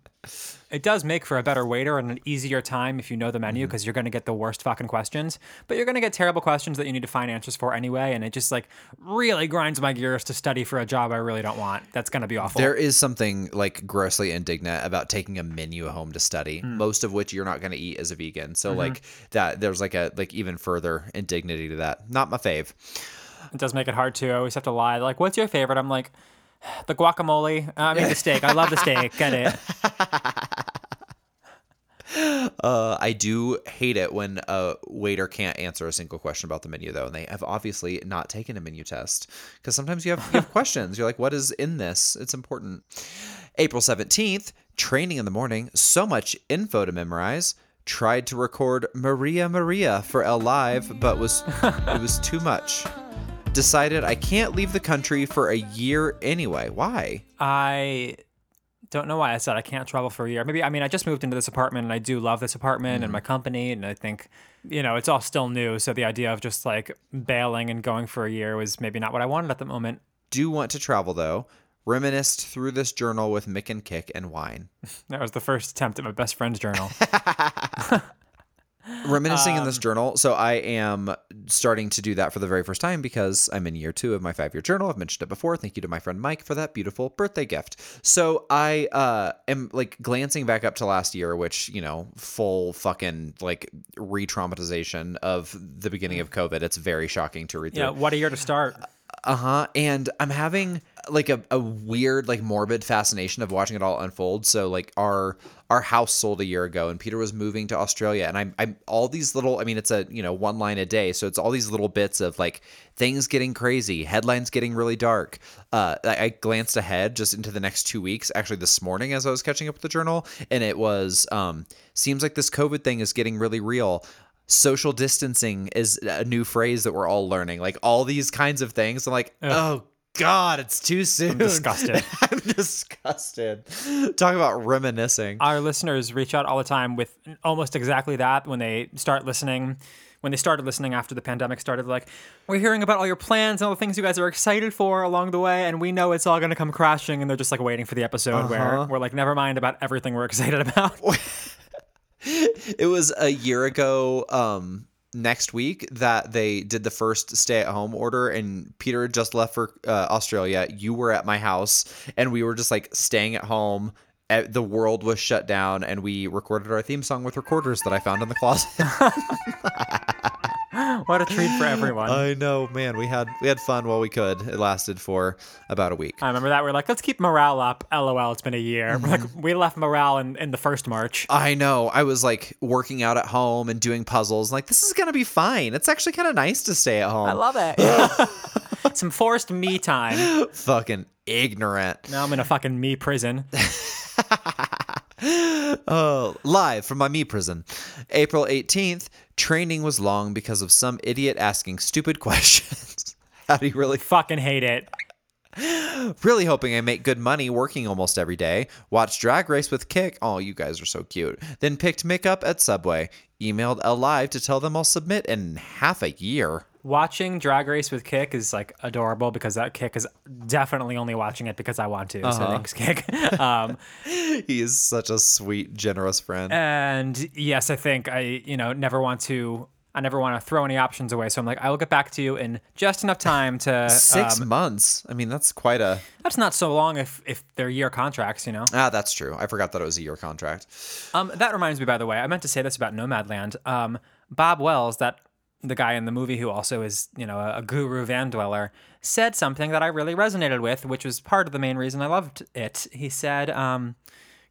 it does make for a better waiter and an easier time if you know the menu because mm-hmm. you're going to get the worst fucking questions, but you're going to get terrible questions that you need to find answers for anyway. And it just like really grinds my gears to study for a job I really don't want. That's going to be awful. There is something like grossly indignant about taking a menu home to study, mm. most of which you're not going to eat as a vegan. So mm-hmm. like that, there's like a like even further indignity to that. Not my fave. It does make it hard too. I always have to lie. Like, what's your favorite? I'm like, the guacamole. I mean, the steak. I love the steak. Get it. Uh, I do hate it when a waiter can't answer a single question about the menu, though, and they have obviously not taken a menu test because sometimes you have, you have questions. You're like, "What is in this?" It's important. April seventeenth, training in the morning. So much info to memorize. Tried to record Maria Maria for L Live, but was it was too much. Decided I can't leave the country for a year anyway. Why? I don't know why I said I can't travel for a year. Maybe I mean I just moved into this apartment and I do love this apartment and mm. my company and I think you know it's all still new. So the idea of just like bailing and going for a year was maybe not what I wanted at the moment. Do want to travel though. Reminisced through this journal with Mick and Kick and wine. That was the first attempt at my best friend's journal. reminiscing in this journal. So I am starting to do that for the very first time because I'm in year two of my five year journal. I've mentioned it before. Thank you to my friend Mike for that beautiful birthday gift. So I uh, am like glancing back up to last year, which, you know, full fucking like re traumatization of the beginning of COVID. It's very shocking to read through. yeah, what a year to start. Uh huh. And I'm having like a, a weird, like morbid fascination of watching it all unfold. So like our our house sold a year ago, and Peter was moving to Australia, and I'm I'm all these little. I mean, it's a you know one line a day, so it's all these little bits of like things getting crazy, headlines getting really dark. Uh, I, I glanced ahead just into the next two weeks, actually this morning as I was catching up with the journal, and it was um seems like this COVID thing is getting really real social distancing is a new phrase that we're all learning. Like all these kinds of things. I'm like, oh God, it's too soon. I'm disgusted. I'm disgusted. Talk about reminiscing. Our listeners reach out all the time with almost exactly that when they start listening. When they started listening after the pandemic started, like, we're hearing about all your plans and all the things you guys are excited for along the way, and we know it's all going to come crashing, and they're just like waiting for the episode where uh-huh. we're like, never mind about everything we're excited about. it was a year ago um next week that they did the first stay at home order and Peter had just left for uh, Australia. You were at my house and we were just like staying at home. The world was shut down and we recorded our theme song with recorders that I found in the closet what a treat for everyone. I know man we had we had fun while we could it lasted for about a week I remember that. We're like, let's keep morale up. LOL, it's been a year. We're Like, mm-hmm. we left morale in, in the first March. I know. I was like working out at home and doing puzzles. Like, this is going to be fine. It's actually kind of nice to stay at home. I love it. Some forced me time. Fucking ignorant. Now I'm in a fucking me prison. Oh, live from my me prison. April 18th, training was long because of some idiot asking stupid questions. How do you really fucking hate it. really hoping I make good money working almost every day. Watched Drag Race with Kick. Oh, you guys are so cute. Then picked Mick up at Subway. Emailed Alive to tell them I'll submit in half a year. Watching Drag Race with Kick is like adorable because that Kick is definitely only watching it because I want to. So thanks, Kick. um, He is such a sweet, generous friend. and yes, I think I, you know, never want to. I never want to throw any options away. So I'm like, I will get back to you in just enough time to. Six um, months. I mean, that's quite a. that's not so long if if they're year contracts, you know. Ah, that's true. I forgot that it was a year contract. Um, that reminds me, by the way, I meant to say this about Nomadland. Um, Bob Wells, that the guy in the movie who also is, you know, a, guru van dweller, said something that I really resonated with, which was part of the main reason I loved it. He said, um,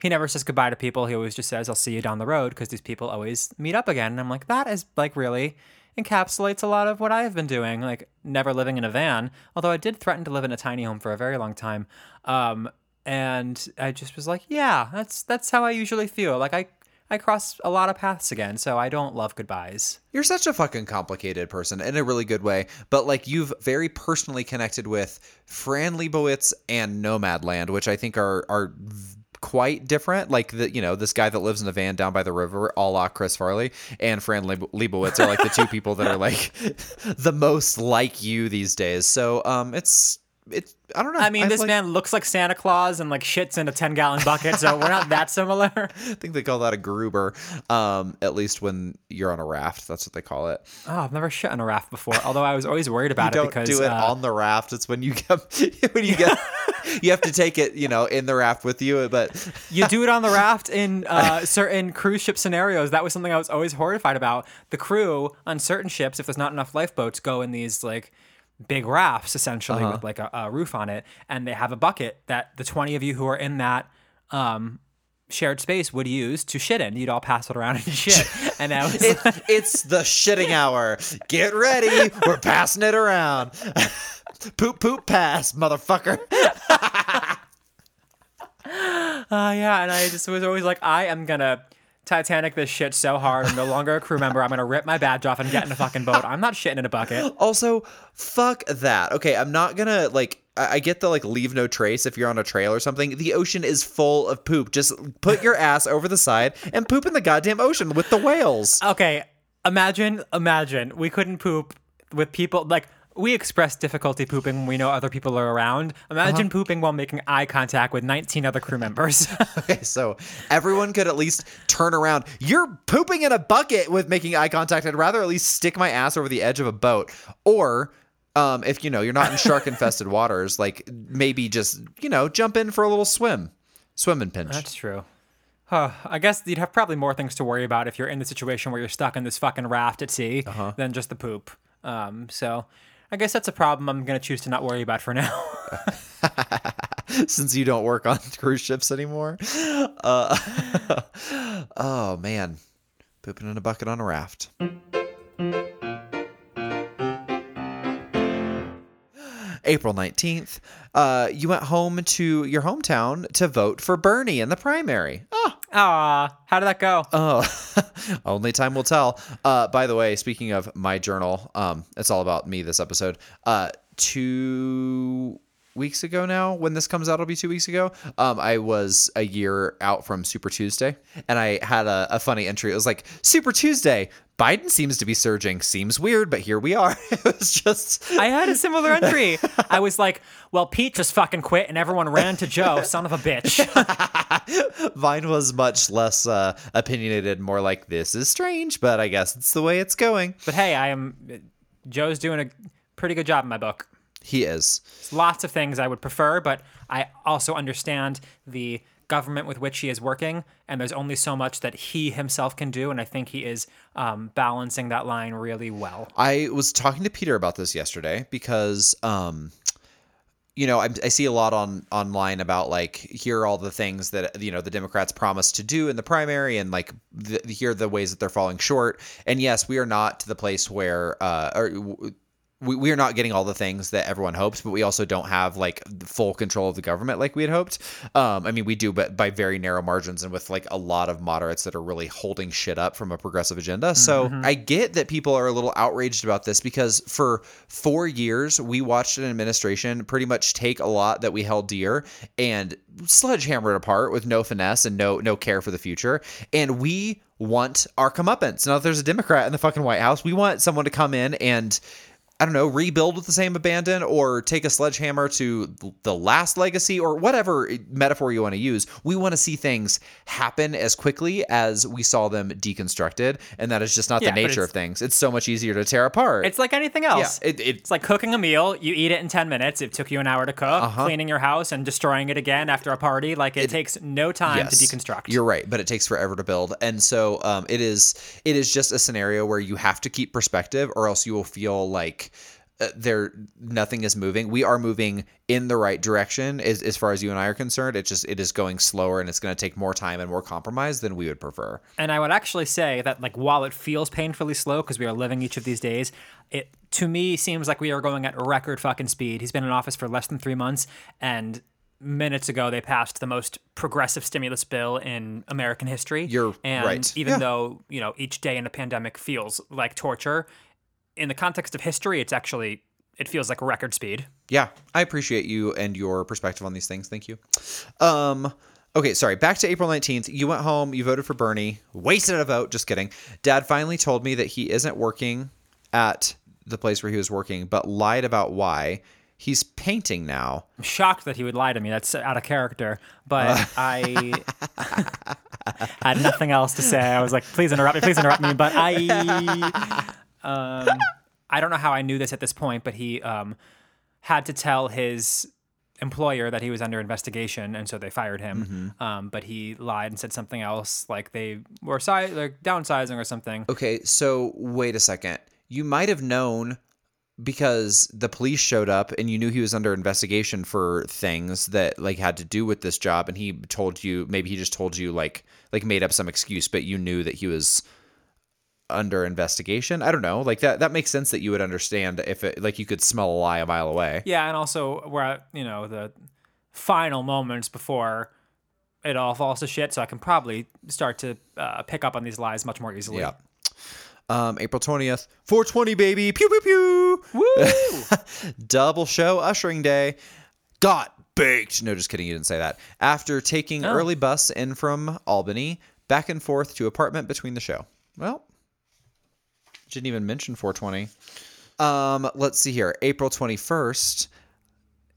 he never says goodbye to people. He always just says, "I'll see you down the road," because these people always meet up again. And I'm like, that is like really encapsulates a lot of what I've been doing, like never living in a van. Although I did threaten to live in a tiny home for a very long time. Um, and I just was like, yeah, that's that's how I usually feel. Like I I cross a lot of paths again, so I don't love goodbyes. You're such a fucking complicated person in a really good way, but like you've very personally connected with Fran Lebowitz and Nomadland, which I think are are quite different. Like the you know this guy that lives in a van down by the river, a la Chris Farley, and Fran Leb- Lebowitz are like the two people that are like the most like you these days. So um, it's it's I don't know. I mean, I've, this like- man looks like Santa Claus and like shits in a 10 gallon bucket, so we're not that similar. I think they call that a groover. Um, at least when you're on a raft, that's what they call it. Oh, I've never shit on a raft before, although I was always worried about you it don't because do it uh, on the raft. It's when you get when you get you have to take it, you know, in the raft with you. But you do it on the raft in uh, certain cruise ship scenarios. That was something I was always horrified about. The crew on certain ships, if there's not enough lifeboats, go in these like big rafts essentially Uh-huh. with like a, a roof on it, and they have a bucket that the 20 of you who are in that um, shared space would use to shit in. You'd all pass it around and shit. And that was It, it's the shitting hour. Get ready. We're passing it around. poop, poop, pass, motherfucker. Uh, yeah, and I just was always like, I am gonna Titanic this shit so hard. I'm no longer a crew member. I'm gonna rip my badge off and get in a fucking boat. I'm not shitting in a bucket. Also, fuck that. Okay, I'm not gonna like. I I get the like leave no trace if you're on a trail or something. The ocean is full of poop. Just put your ass over the side and poop in the goddamn ocean with the whales. Okay, imagine, imagine we couldn't poop with people like. We express difficulty pooping when we know other people are around. Imagine pooping while making eye contact with 19 other crew members. Okay, so everyone could at least turn around. You're pooping in a bucket with making eye contact. I'd rather at least stick my ass over the edge of a boat. Or um, if you know you're not in shark infested waters, like maybe just, you know, jump in for a little swim. Swim and pinch. That's true. Huh. I guess you'd have probably more things to worry about if you're in the situation where you're stuck in this fucking raft at sea than just the poop. Um, so I guess that's a problem I'm gonna choose to not worry about for now. Since you don't work on cruise ships anymore. Uh, oh man. Pooping in a bucket on a raft. April 19th, uh, you went home to your hometown to vote for Bernie in the primary. Oh, Ah, how did that go? Oh, only time will tell. Uh, by the way, speaking of my journal, um, it's all about me this episode. Uh, two weeks ago now, when this comes out, it'll be two weeks ago. Um, I was a year out from Super Tuesday, and I had a, a funny entry. It was like Super Tuesday. Biden seems to be surging. Seems weird, but here we are. it was just I had a similar entry. I was like, well, Pete just fucking quit and everyone ran to Joe, son of a bitch. Vine was much less uh, opinionated, more like this is strange, but I guess it's the way it's going. But hey, I am. Joe's doing a pretty good job in my book. He is. There's lots of things I would prefer, but I also understand the government with which he is working, and there's only so much that he himself can do, and I think he is um, balancing that line really well. I was talking to Peter about this yesterday because, um, you know, I, I see a lot on online about like here are all the things that you know the Democrats promised to do in the primary, and like the, here are the ways that they're falling short. And yes, we are not to the place where, uh, or we, we are not getting all the things that everyone hopes, but we also don't have like full control of the government like we had hoped. Um, I mean, we do, but by very narrow margins and with like a lot of moderates that are really holding shit up from a progressive agenda. So I get that people are a little outraged about this because for four years, we watched an administration pretty much take a lot that we held dear and sledgehammer it apart with no finesse and no no care for the future. And we want our comeuppance. Now, if there's a Democrat in the fucking White House, we want someone to come in and I don't know, rebuild with the same abandon or take a sledgehammer to the last legacy or whatever metaphor you want to use. We want to see things happen as quickly as we saw them deconstructed. And that is just not Yeah, the nature of things. It's so much easier to tear apart. It's like anything yeah, else. it, it, It's like cooking a meal. You eat it in 10 minutes. It took you an hour to cook. Uh-huh. Cleaning your house and destroying it again after a party. Like, it, takes no time to deconstruct. You're right, but it takes forever to build, and so um, it is. It is just a scenario where you have to keep perspective, or else you will feel like uh, there nothing is moving. We are moving in the right direction as, as far as you and I are concerned. It's just it is going slower, and it's going to take more time and more compromise than we would prefer. And I would actually say that, like, while it feels painfully slow because we are living each of these days, it to me seems like we are going at record fucking speed. He's been in office for less than three months, and minutes ago they passed the most progressive stimulus bill in American history. You're and right. Even Yeah. though you know each day in a pandemic feels like torture, in the context of history, it's actually it feels like record speed. Yeah, I appreciate you and your perspective on these things. Thank you. Um, okay, sorry. Back to April 19th. You went home, you voted for Bernie, wasted a vote. Just kidding. Dad finally told me that he isn't working at the place where he was working, but lied about why. He's painting now. I'm shocked that he would lie to me. That's out of character. But I had nothing else to say. I was like, please interrupt me, please interrupt me. But I, um, I don't know how I knew this at this point, but he um, had to tell his employer that he was under investigation, and so they fired him. Um, but he lied and said something else, like they were si- like downsizing or something. Okay, so wait a second. You might have known because the police showed up and you knew he was under investigation for things that like had to do with this job and he told you maybe he just told you like like made up some excuse but you knew that he was under investigation. I don't know like that that makes sense that you would understand if it like you could smell a lie a mile away. Yeah, and also we're at you know the final moments before it all falls to shit, so I can probably start to uh, pick up on these lies much more easily. yeah. Um april 20th 420 baby. Pew pew pew. Woo! double show ushering day. Got baked. No just kidding you didn't say that. After taking Oh. early bus in from albany back and forth to apartment between the show. Well didn't even mention 420 um let's see here. April 21st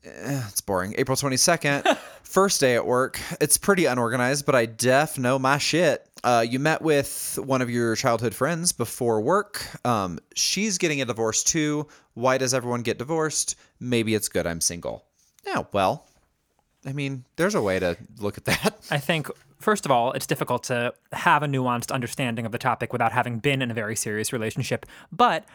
Eh, it's boring. April 22nd first day at work. It's pretty unorganized but i def know my shit. Uh, you met with one of your childhood friends before work. Um, she's getting a divorce too. Why does everyone get divorced? Maybe it's good i'm single. Yeah well i mean there's a way to look at that. I think, first of all, it's difficult to have a nuanced understanding of the topic without having been in a very serious relationship. But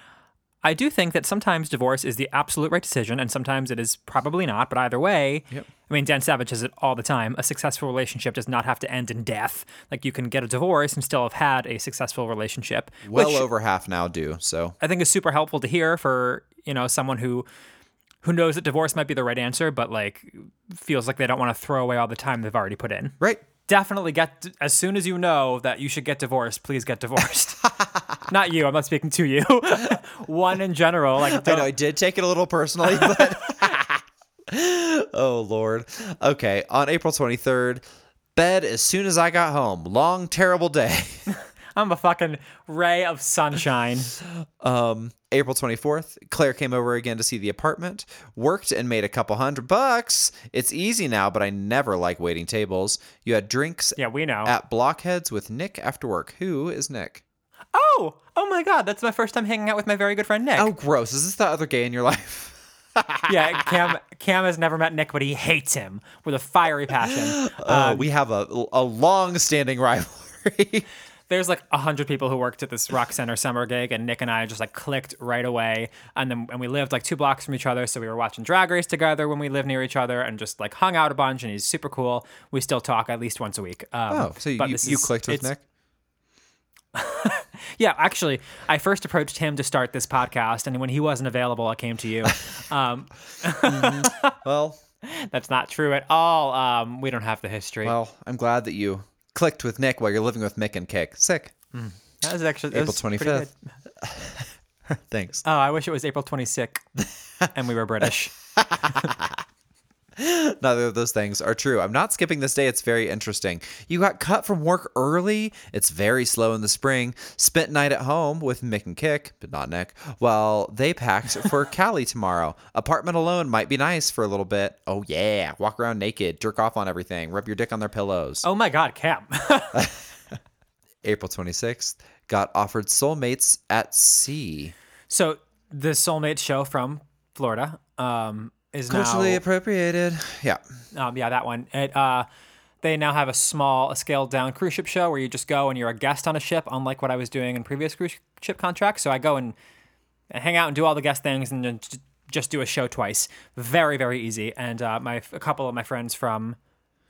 I do think that sometimes divorce is the absolute right decision, and sometimes it is probably not. But either way, I mean, Dan Savage says it all the time. A successful relationship does not have to end in death. Like you can get a divorce and still have had a successful relationship. well over half now do so I think is super helpful to hear for you know someone who who knows that divorce might be the right answer, but like feels like they don't want to throw away all the time they've already put in right definitely get as soon as you know that you should get divorced please get divorced not you i'm not speaking to you one in general like I don't, know I did take it a little personally, but oh lord. Okay, on April 23rd, bed as soon as I got home. Long terrible day. I'm a fucking ray of sunshine Um, April 24th, Claire came over again to see the apartment, worked and made a couple hundred bucks. It's easy now, but I never like waiting tables. You had drinks yeah we know at Blockheads with Nick after work. Who is Nick? oh oh my god that's my first time hanging out with my very good friend nick Oh, gross. Is this the other gay in your life? yeah cam cam has never met nick but he hates him with a fiery passion Oh, we have a, a long standing rivalry. there's like a hundred people who worked at this rock center summer gig and nick and i just like clicked right away. And then and we lived like two blocks from each other so we were watching drag race together when we lived near each other and just like hung out a bunch and he's super cool. We still talk at least once a week. Um, Oh, so you, you is- clicked with Nick? yeah actually i first approached him to start this podcast and when he wasn't available i came to you. Um, Well, that's not true at all. Um, we don't have the history. Well, I'm glad that you clicked with Nick while you're living with Mick and Kick. Sick. Mm. that was actually that April good. 25th. Thanks. oh i wish it was april 26th and we were british Neither of those things are true. I'm not skipping this day. It's very interesting. You got cut from work early. It's very slow in the spring. Spent night at home with Mick and Kick, but not Nick, while they packed for Cali tomorrow. Apartment alone might be nice for a little bit. Oh, yeah. Walk around naked, jerk off on everything, rub your dick on their pillows. oh my god cam April 26th, got offered soulmates at sea. So the Soulmate show from Florida um, is Culturally now, appropriated. Yeah. um, yeah, that one. It, uh, they now have a small, a scaled down cruise ship show where you just go and you're a guest on a ship, unlike what I was doing in previous cruise ship contracts. So I go and hang out and do all the guest things and then just do a show twice. Very, very easy. And uh, my a couple of my friends from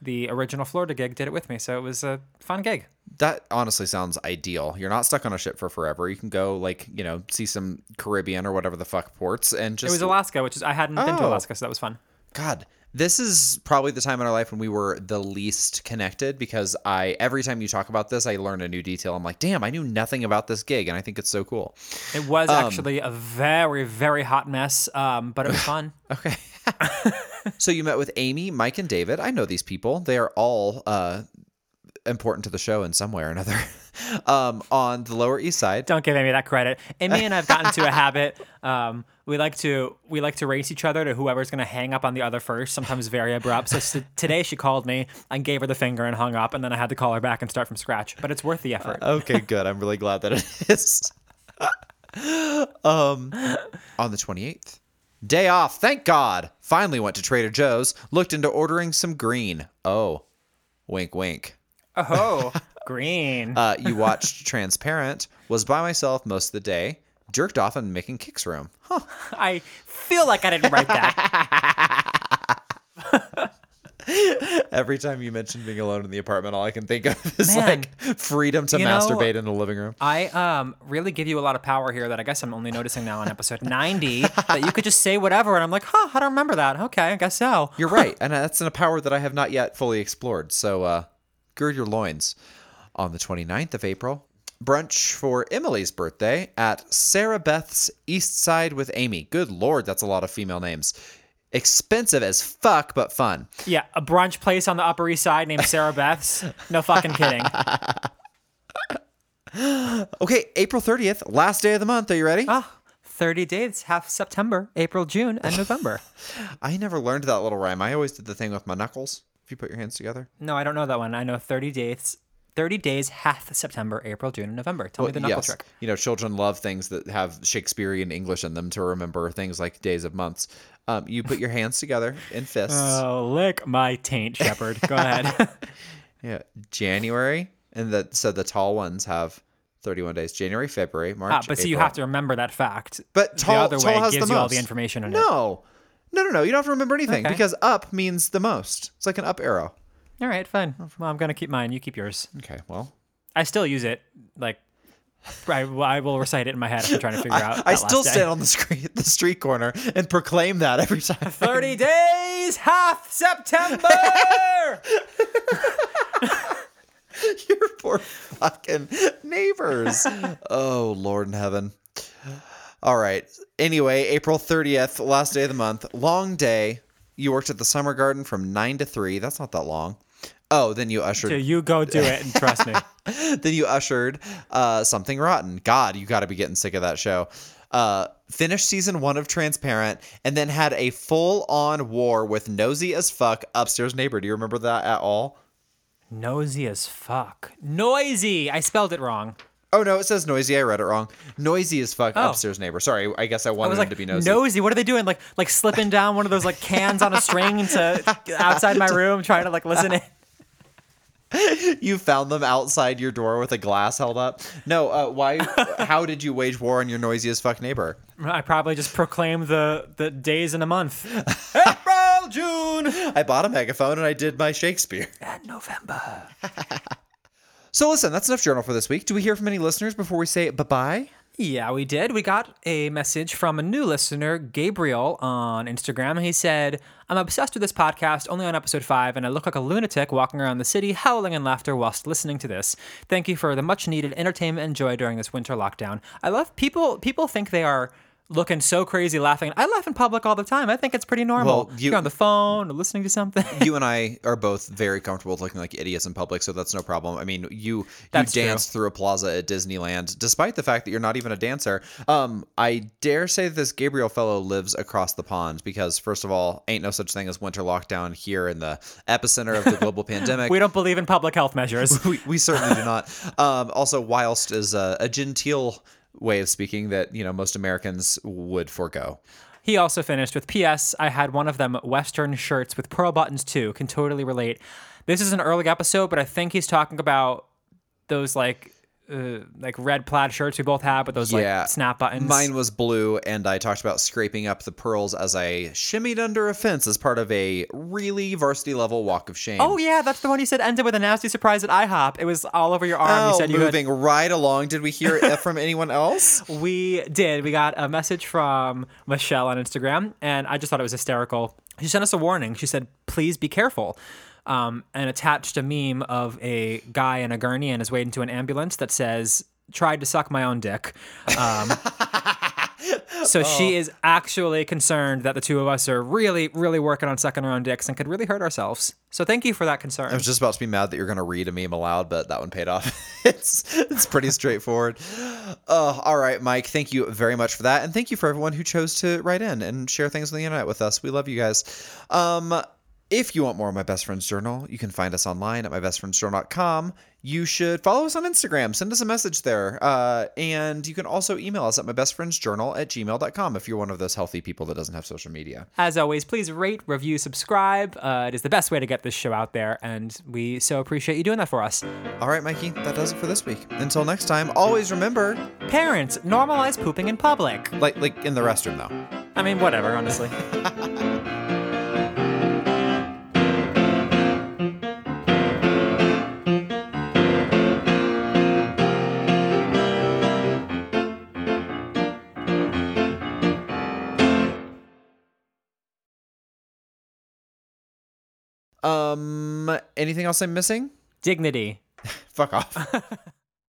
the original Florida gig did it with me, so it was a fun gig. That honestly sounds ideal. You're not stuck on a ship for forever. You can go like, you know, see some Caribbean or whatever the fuck ports and just. It was Alaska, which is I hadn't been to Oh. Alaska, so that was fun. God, this is probably the time in our life when we were the least connected because I every time you talk about this, I learn a new detail. I'm like, damn, I knew nothing about this gig, and I think it's so cool. It was Um, actually a very, very hot mess, um, but it was fun. Okay. so you met with Amy, Mike, and David. I know these people. They are all uh, important to the show in some way or another. um, on the Lower East Side. Don't give Amy that credit. Amy and I've gotten to a habit. Um, we like to we like to race each other to whoever's going to hang up on the other first. Sometimes very abrupt. So s- today she called me and gave her the finger and hung up, and then I had to call her back and start from scratch. But it's worth the effort. Okay, good. I'm really glad that it is. um, on the 28th, day off. Thank God. Finally went to Trader Joe's. Looked into ordering some green. Oh, wink, wink. oh, green. Uh, you watched Transparent. Was by myself most of the day. jerked off in making Kick's room. Huh. I feel like I didn't write that. Every time you mention being alone in the apartment, all I can think of is Man. like freedom to You know- masturbate in the living room. I um really give you a lot of power here that I guess I'm only noticing now on episode 90 that you could just say whatever and I'm like, huh, I don't remember that. Okay, I guess so. You're right, and that's a power that I have not yet fully explored. So uh, gird your loins. On the 29th of April, brunch for Emily's birthday at Sarabeth's East Side with Amy. Good lord, that's a lot of female names. Expensive as fuck, but fun. Yeah, a brunch place on the Upper East Side named Sarabeth's. No fucking kidding. Okay, April 30th, last day of the month. Are you ready? Ah, 30 days, half September, April, June, and November. I never learned that little rhyme. I always did the thing with my knuckles. If you put your hands together. No, I don't know that one. I know 30 days. 30 days, half September, April, June, and November. Tell me the knuckle yes. trick. You know, children love things that have Shakespearean English in them to remember things like days of months. Um, you put your hands together in fists. Oh, lick my taint, Shepherd. Go ahead. yeah, January, and that so the tall ones have 31 days. January, February, March. ah, but see, you have to remember that fact. But tall, the other tall way has gives the you most. all the information in it. No, no, no, no. You don't have to remember anything Okay. because up means the most. It's like an up arrow. All right, fine. Well, I'm going to keep mine. You keep yours. Okay, well, I still use it. Like, I, I will recite it in my head if I'm trying to figure out. I still stand on the street, the street corner, and proclaim that every time. 30 days, half September. Your poor fucking neighbors. oh, Lord in heaven. All right. Anyway, April 30th, last day of the month. Long day. You worked at the summer garden from 9 to 3. That's not that long. Oh, then you ushered Okay, you go do it and trust me. then you ushered uh, something rotten. God, you got to be getting sick of that show. Uh, finished season one of Transparent, and then had a full-on war with nosy as fuck upstairs neighbor. Do you remember that at all? Nosy as fuck. Noisy. I spelled it wrong. Oh no, it says noisy. I read it wrong. Noisy as fuck Oh. upstairs neighbor. Sorry, I guess I I wanted was him like, to be nosy. What are they doing? Like, like slipping down one of those like cans on a string to outside my room, trying to like listen in. You found them outside your door with a glass held up. No, uh, why? how did you wage war on your noisiest fuck neighbor? I probably just proclaimed the the days in a month. April, June, I bought a megaphone and I did my Shakespeare. and November. So listen, that's enough journal for this week. Do we hear from any listeners before we say bye bye? Yeah, we did. We got a message from a new listener, Gabriel, on Instagram. He said, I'm obsessed with this podcast, only on episode five, and I look like a lunatic walking around the city, howling in laughter whilst listening to this. Thank you for the much needed entertainment and joy during this winter lockdown. I love people, people think they are looking so crazy laughing. I laugh in public all the time. I think it's pretty normal. Well, you- You're on the phone or listening to something. you and I are both very comfortable looking like idiots in public, so that's no problem. I mean, you you That's true. danced through a plaza at Disneyland, despite the fact that you're not even a dancer. Um, I dare say this Gabriel fellow lives across the pond because, first of all, ain't no such thing as winter lockdown here in the epicenter of the global pandemic. we don't believe in public health measures. we, we certainly do not. Um, also, whilst is a, a genteel way of speaking that you know most Americans would forego. He also finished with P.S. I had one of them Western shirts with pearl buttons too. Can totally relate. This is an early episode, but I think he's talking about those like uh, like red plaid shirts we both have, with those Yeah. like snap buttons. Mine was blue, and I talked about scraping up the pearls as I shimmied under a fence as part of a really varsity level walk of shame. Oh yeah, that's the one you said ended with a nasty surprise at IHOP. It was all over your arm. Oh, you said you had moving right along. Did we hear it from anyone else? We did. We got a message from Michelle on Instagram, and I just thought it was hysterical. She sent us a warning. She said, "Please be careful," um, and attached a meme of a guy in a gurney and is waiting to an ambulance that says, "Tried to suck my own dick." Um, so she is actually concerned that the two of us are really, really working on sucking our own dicks and could really hurt ourselves. So thank you for that concern. I was just about to be mad that you're going to read a meme aloud, but that one paid off. it's it's pretty straightforward. Uh, all right, Mike. Thank you very much for that, and thank you for everyone who chose to write in and share things on the internet with us. We love you guys. Um, If you want more of My Best Friend's Journal, you can find us online at mybestfriendsjournal.com. You should follow us on Instagram, send us a message there. Uh, and you can also email us at mybestfriendsjournal at gmail.com if you're one of those healthy people that doesn't have social media. As always, please rate, review, subscribe. Uh, it is the best way to get this show out there, and we so appreciate you doing that for us. All right, Mikey, that does it for this week. Until next time, always remember, Parents, normalize pooping in public. like like in the restroom though. I mean, whatever, honestly. Um, anything else I'm missing? Dignity. Fuck off.